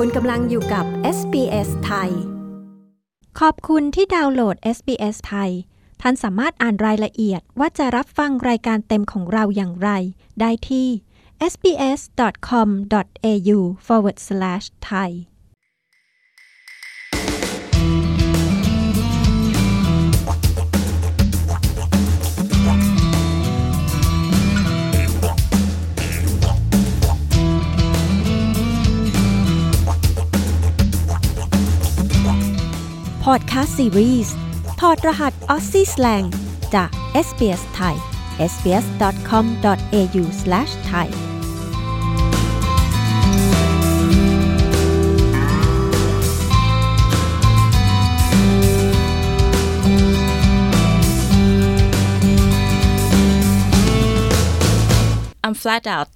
คุณกำลังอยู่กับ SBS ไทย ขอบคุณที่ดาวน์โหลด SBS ไทย ท่านสามารถอ่านรายละเอียดว่าจะรับฟังรายการเต็มของเราอย่างไร ได้ที่ sbs.com.au Podcast Series ถอดรหัส Aussie Slang จาก SBS ไทย sbs.com.au/thai I'm flat out.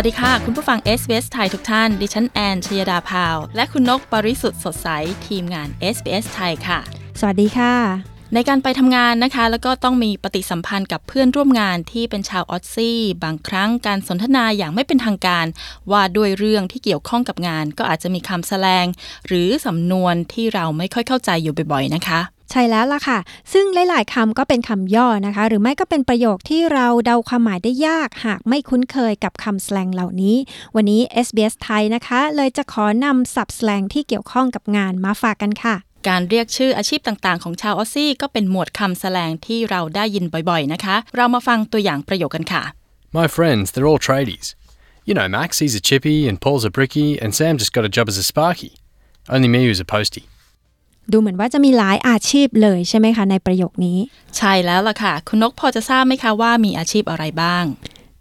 วัสดีค่ะ คุณผู้ฟัง SBS ไทยทุกท่าน ดิฉันแอนชยดาพาว และคุณนกปริสุทธ์สดใส ทีมงาน SBS ไทยค่ะ สวัสดีค่ะ ในการไปทำงานนะคะ แล้วก็ต้องมีปฏิสัมพันธ์กับเพื่อนร่วมงานที่เป็นชาวออสซี่ บางครั้งการสนทนาอย่างไม่เป็นทางการ ว่าด้วยเรื่องที่เกี่ยวข้องกับงาน ก็อาจจะมีคำแสลง หรือสำนวนที่เราไม่ค่อยเข้าใจอยู่บ่อยๆนะคะ ใช่แล้วล่ะค่ะ ซึ่งหลาย ๆคำก็เป็นคำย่อนะคะ หรือไม่ก็เป็นประโยคที่เราเดาความหมายได้ยากหากไม่คุ้นเคยกับคำแสลงเหล่านี้ วันนี้ SBS ไทยนะคะ เลยจะขอนำศัพท์แสลงที่เกี่ยวข้องกับงานมาฝากกันค่ะ การเรียกชื่ออาชีพต่างๆ ของชาวออสซี่ก็เป็นหมวดคำแสลงที่เราได้ยินบ่อย ๆ นะคะ เรามาฟังตัวอย่างประโยคกันค่ะ My friends, they're all tradies. You know Max, he's a chippy, and Paul's a bricky, and Sam just got a job as a sparky. Only me who's a postie. ดูเหมือนว่าจะมีหลายอาชีพเลยใช่ไหมคะ ในประโยคนี้ ใช่แล้วล่ะค่ะ คุณนกพอจะทราบไหมคะว่ามีอาชีพอะไรบ้าง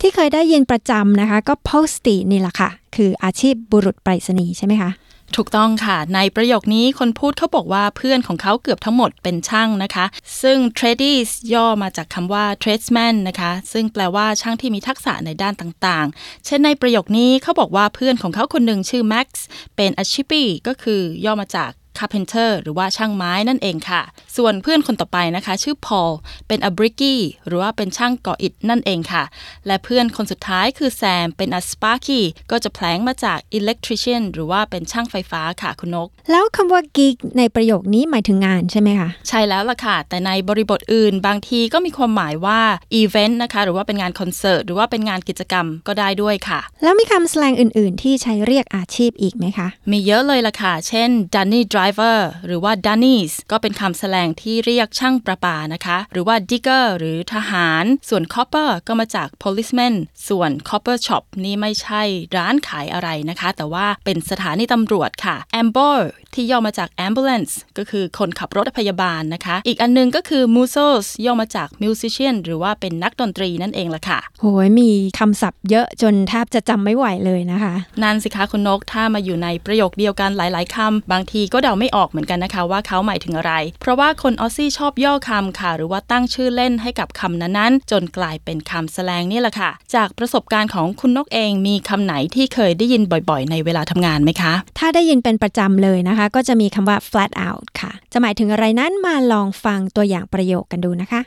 ที่เคยได้ยินประจำนะคะ ก็ posty นี่แหละค่ะ คืออาชีพบุรุษไปรษณีย์ใช่ไหมคะถูกต้องค่ะ ในประโยคนี้คนพูดเขาบอกว่าเพื่อนของเขาเกือบทั้งหมดเป็นช่างนะคะ ซึ่ง tradies ย่อมาจากคำว่า tradesman นะคะ ซึ่งแปลว่าช่างที่มีทักษะในด้านต่างๆ เช่นในประโยคนี้เขาบอกว่าเพื่อนของเขาคนหนึ่งชื่อ Max เป็นอาชีพก็คือย่อมาจาก carpenter หรือว่าช่างไม้นั่นเองค่ะ ส่วนเพื่อนคนต่อไปนะคะ ชื่อ Paul เป็น a bricky หรือว่าเป็นช่างก่ออิฐนั่นเองค่ะ และเพื่อนคนสุดท้ายคือ Sam เป็น a sparky ก็จะแผลงมาจาก electrician หรือว่าเป็นช่างไฟฟ้าค่ะคุณนก แล้วคำว่า gig ในประโยคนี้หมายถึงงานใช่ไหมคะใช่แล้วล่ะค่ะ แต่ในบริบทอื่นบางทีก็มีความหมายว่า event นะคะหรือว่าเป็นงานคอนเสิร์ตหรือว่าเป็นงานกิจกรรมก็ได้ด้วยค่ะ แล้วมีคำแสลงอื่น ๆ ที่ใช้เรียกอาชีพอีกไหมคะ มีเยอะเลยล่ะค่ะ เช่น dunny driver หรือว่า dunnies ก็เป็นคำแสลงที่เรียกช่างประปานะคะ หรือว่า digger หรือทหาร ส่วน copper ก็มาจาก policeman ส่วน copper shop นี่ไม่ใช่ร้านขายอะไรนะคะ แต่ว่าเป็นสถานีตำรวจค่ะ amber ที่ย่อมาจาก ambulance ก็คือคนขับรถพยาบาลนะคะ อีกอันนึงก็คือ musos ย่อมาจาก musician หรือว่าเป็นนักดนตรีนั่นเองล่ะค่ะ โหยมีคำศัพท์เยอะจนแทบจะจำไม่ไหวเลยนะคะ นั่นสิคะคุณนกถ้ามาอยู่ในประโยคเดียวกันหลาย ๆคำบางทีก็เดาไม่ออกเหมือนกันนะคะว่าเขาหมายถึงอะไร เพราะว่าคนออสซี่ชอบย่อคำค่ะ หรือว่าตั้งชื่อเล่นให้กับคำนั้นๆ จนกลายเป็นคำแสลงนี่แหละค่ะ จากประสบการณ์ของคุณนกเองมีคำไหนที่เคยได้ยินบ่อยๆ ในเวลาทำงานไหมคะ ถ้าได้ยินเป็นประจำเลยนะคะ ก็จะมีคำว่า flat out ค่ะ จะหมายถึงอะไรนั้นมาลองฟังตัวอย่างประโยคกันดูนะคะ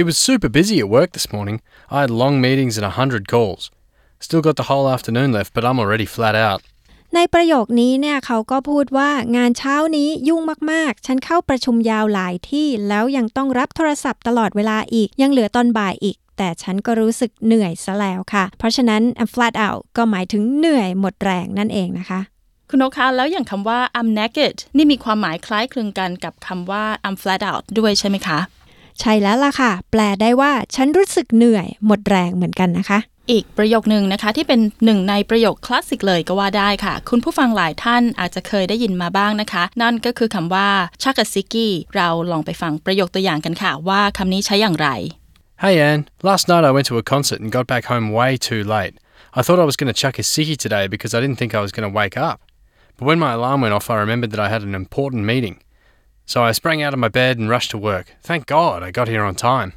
It was super busy at work this morning. I had long meetings and a hundred calls. Still got the whole afternoon left, but I'm already flat out. ในประโยคนี้เนี่ยเขาก็พูดว่างานเช้านี้ยุ่งมากๆ ฉันเข้าประชุมยาวหลายที่ แล้วยังต้องรับโทรศัพท์ตลอดเวลาอีก ยังเหลือตอนบ่ายอีก แต่ฉันก็รู้สึกเหนื่อยซะแล้วค่ะ เพราะฉะนั้น I'm flat out ก็หมายถึงเหนื่อยหมดแรงนั่นเองนะคะ คุณนกคะแล้วอย่างคำว่า I'm naked นี่มีความหมายคล้ายคลึงกันกับคำว่า I'm flat out ด้วยใช่ไหมคะ ใช่แล้วล่ะค่ะ แปลได้ว่าฉันรู้สึกเหนื่อยหมดแรงเหมือนกันนะคะ อีกประโยคหนึ่งนะคะ ที่เป็นหนึ่งในประโยคคลาสสิกเลยก็ว่าได้ค่ะ คุณผู้ฟังหลายท่านอาจจะเคยได้ยินมาบ้างนะคะ นั่นก็คือคำว่า chuck a sickie เราลองไปฟังประโยคตัวอย่างกันค่ะ ว่าคำนี้ใช้อย่างไร Hey Anne, last night I went to a concert and got back home way too late. I thought I was going to chuck a sickie today because I didn't think I was going to wake up. But when my alarm went off, I remembered that I had an important meeting. So I sprang out of my bed and rushed to work. Thank God I got here on time.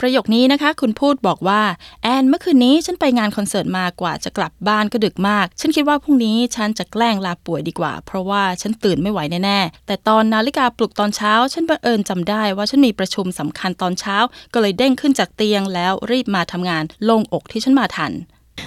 ประโยคนี้นะคะ คุณพูดบอกว่า แอนเมื่อคืนนี้ฉันไปงานคอนเสิร์ตมากว่าจะกลับบ้านก็ดึกมาก ฉันคิดว่าพรุ่งนี้ฉันจะแกล้งลาป่วยดีกว่า เพราะว่าฉันตื่นไม่ไหวแน่ๆแต่ตอนนาฬิกาปลุกตอนเช้า ฉันบังเอิญจำได้ว่าฉันมีประชุมสำคัญตอนเช้า ก็เลยเด้งขึ้นจากเตียงแล้วรีบมาทำงานลงอกที่ฉันมาทัน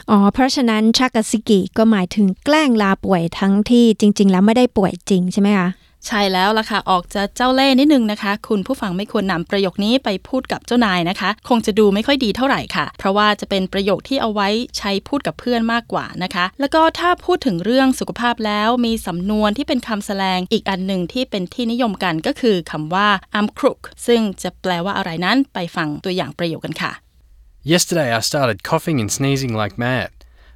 อ๋อ เพราะฉะนั้นชักกะซิกิก็หมายถึงแกล้งลาป่วยทั้งที่จริง ๆ แล้วไม่ได้ป่วยจริงใช่ไหมคะ ใช่แล้วล่ะค่ะ ออกจะเจ้าเล่ห์นิดนึงนะคะ คุณผู้ฟังไม่ควรนำประโยคนี้ไปพูดกับเจ้านายนะคะ คงจะดูไม่ค่อยดีเท่าไหร่ค่ะ เพราะว่าจะเป็นประโยคที่เอาไว้ใช้พูดกับเพื่อนมากกว่านะคะ แล้วก็ถ้าพูดถึงเรื่องสุขภาพแล้วมีสำนวนที่เป็นคำแสลงอีกอันหนึ่งที่เป็นที่นิยมกันก็คือคำว่า I'm crook ซึ่งจะแปลว่าอะไรนั้นไปฟังตัวอย่างประโยคกันค่ะ Yesterday I started coughing and sneezing like mad,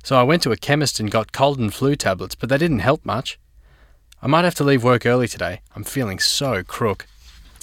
so I went to a chemist and got cold and flu tablets, but they didn't help much. I might have to leave work early today. I'm feeling so crook.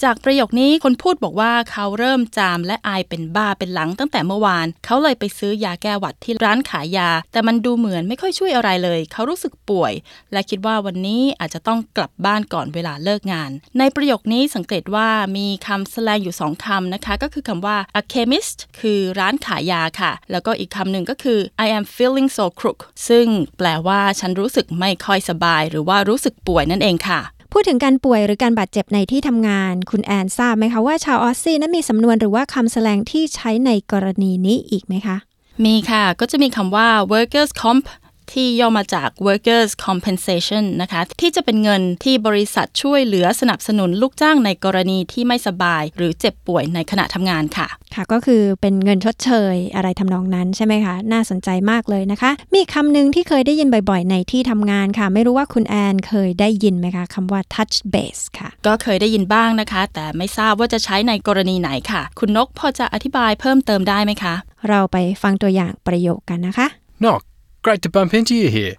จากประโยคนี้คนพูดบอกว่าเขาเริ่มจามและอายเป็นบ้าเป็นหลังตั้งแต่เมื่อวาน เขาเลยไปซื้อยาแก้หวัดที่ร้านขายยา แต่มันดูเหมือนไม่ค่อยช่วยอะไรเลย เขารู้สึกป่วย และคิดว่าวันนี้อาจจะต้องกลับบ้านก่อนเวลาเลิกงาน ในประโยคนี้สังเกตว่ามีคำแสลงอยู่สองคำนะคะ ก็คือคำว่า a chemist คือร้านขายยาค่ะ แล้วก็อีกคำหนึ่งก็คือ I am feeling so crook ซึ่งแปลว่าฉันรู้สึกไม่ค่อยสบาย หรือว่ารู้สึกป่วยนั่นเองค่ะ พูดถึงการป่วยหรือการบาดเจ็บในที่ทำงาน คุณแอนทราบไหมคะว่าชาวออสซี่นั้นมีสำนวนหรือว่าคำแสลงที่ใช้ในกรณีนี้อีกไหมคะ มีค่ะ ก็จะมีคำว่า workers comp ที่ย่อมาจาก workers compensation นะคะ ที่จะเป็นเงินที่บริษัทช่วยเหลือสนับสนุนลูกจ้างในกรณีที่ไม่สบาย หรือเจ็บป่วยในขณะทำงานค่ะ ค่ะก็คือเป็นเงินชดเชยอะไรทำนองนั้นใช่ไหมคะ น่าสนใจมากเลยนะคะ มีคำหนึ่งที่เคยได้ยินบ่อยๆ ในที่ทำงานค่ะ ไม่รู้ว่าคุณแอนเคยได้ยินไหมคะคำว่า touch base ค่ะ ก็เคยได้ยินบ้างนะคะ แต่ไม่ทราบว่าจะใช้ในกรณีไหนค่ะ คุณนกพอจะอธิบายเพิ่มเติมได้ไหมคะ เราไปฟังตัวอย่างประโยคกันนะคะ Knock, great to bump into you here.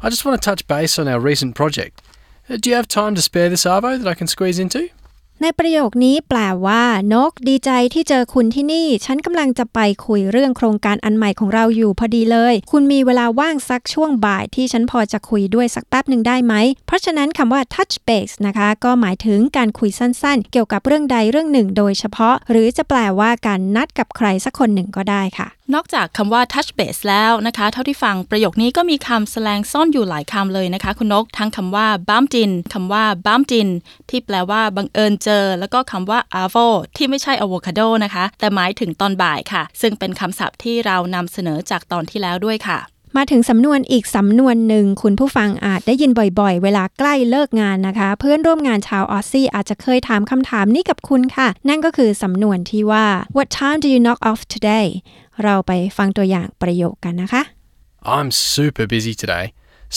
I just want to touch base on our recent project. Uh, do you have time to spare this Arvo that I can squeeze into? ในประโยคนี้แปลว่า นกดีใจที่เจอคุณที่นี่ ฉันกำลังจะไปคุยเรื่องโครงการอันใหม่ของเราอยู่พอดีเลย คุณมีเวลาว่างสักช่วงบ่ายที่ฉันพอจะคุยด้วยสักแป๊บหนึ่งได้ไหม เพราะฉะนั้นคำว่า touch base นะคะ ก็หมายถึงการคุยสั้นๆ เกี่ยวกับเรื่องใดเรื่องหนึ่ง โดยเฉพาะ หรือจะแปลว่าการนัดกับใครสักคนหนึ่งก็ได้ค่ะนอกจากคำว่า touch base แล้วนะคะ เท่าที่ฟังประโยคนี้ก็มีคำแสลงซ่อนอยู่หลายคำเลยนะคะ คุณนก ทั้งคำว่า bump in คำว่า bump in ที่แปลว่าบังเอิญเจอ แล้วก็คำว่า avo ที่ไม่ใช่ avocado นะคะ แต่หมายถึงตอนบ่ายค่ะ ซึ่งเป็นคำศัพท์ที่เรานำเสนอจากตอนที่แล้วด้วยค่ะมาถึงสำนวนอีกสำนวนหนึ่งคุณผู้ฟังอาจได้ยินบ่อยๆ เวลาใกล้เลิกงานนะคะ เพื่อนร่วมงานชาวออสซี่อาจจะเคยถามคำถามนี้กับคุณค่ะ นั่นก็คือสำนวนที่ว่า What time do you knock off today เราไปฟังตัวอย่างประโยคกันนะคะ I'm super busy today.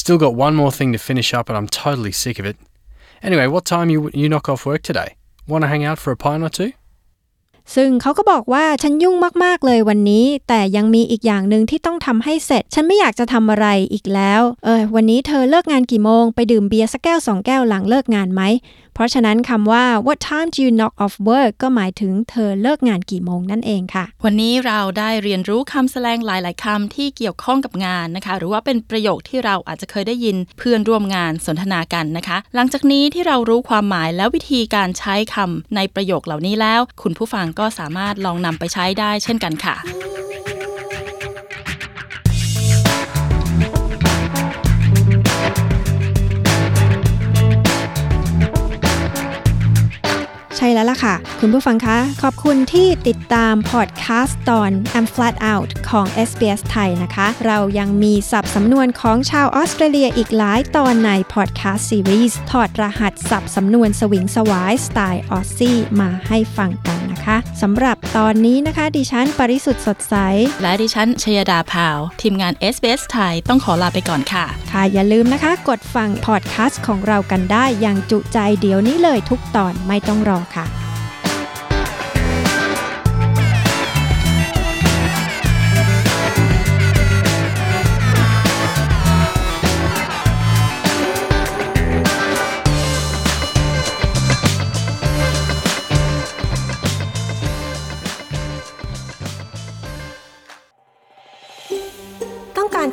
Still got one more thing to finish up and I'm totally sick of it. Anyway, what time you you knock off work today? Want to hang out for a pint or two? ซึ่งเขาก็บอกว่าฉันยุ่งมากๆเลยวันนี้ แต่ยังมีอีกอย่างหนึ่งที่ต้องทำให้เสร็จ ฉันไม่อยากจะทำอะไรอีกแล้ว เออวันนี้เธอเลิกงานกี่โมง ไปดื่มเบียร์สักแก้วสองแก้วหลังเลิกงานไหม เพราะฉะนั้นคำว่า what time do you knock off work ก็หมายถึงเธอเลิกงานกี่โมงนั่นเองค่ะ วันนี้เราได้เรียนรู้คำแสลงหลาย ๆคำที่เกี่ยวข้องกับงานนะคะ หรือว่าเป็นประโยคที่เราอาจจะเคยได้ยินเพื่อนร่วมงานสนทนากันนะคะ หลังจากนี้ที่เรารู้ความหมายและวิธีการใช้คำในประโยคเหล่านี้แล้ว คุณผู้ฟังก็สามารถลองนำไปใช้ได้เช่นกันค่ะ ใช่แล้วล่ะค่ะ คุณผู้ฟังคะ ขอบคุณที่ติดตามพอดแคสต์ตอน I'm Flat Out ของ SBS ไทยนะคะ เรายังมีศัพท์สำนวนของชาวออสเตรเลียอีกหลายตอนในพอดแคสต์ซีรีส์ถอดรหัสศัพท์สำนวนสวิงสวายสไตล์ออสซี่มาให้ฟังกัน นะคะสำหรับตอนนี้นะคะ ดิฉันปริสุทธ์สดใส และดิฉันชยดาพาว ทีมงาน SBS ไทยต้องขอลาไปก่อนค่ะ ค่ะ อย่าลืมนะคะ กดฟังพอดแคสต์ของเรากันได้อย่างจุใจเดี๋ยวนี้เลยทุกตอนไม่ต้องรอค่ะ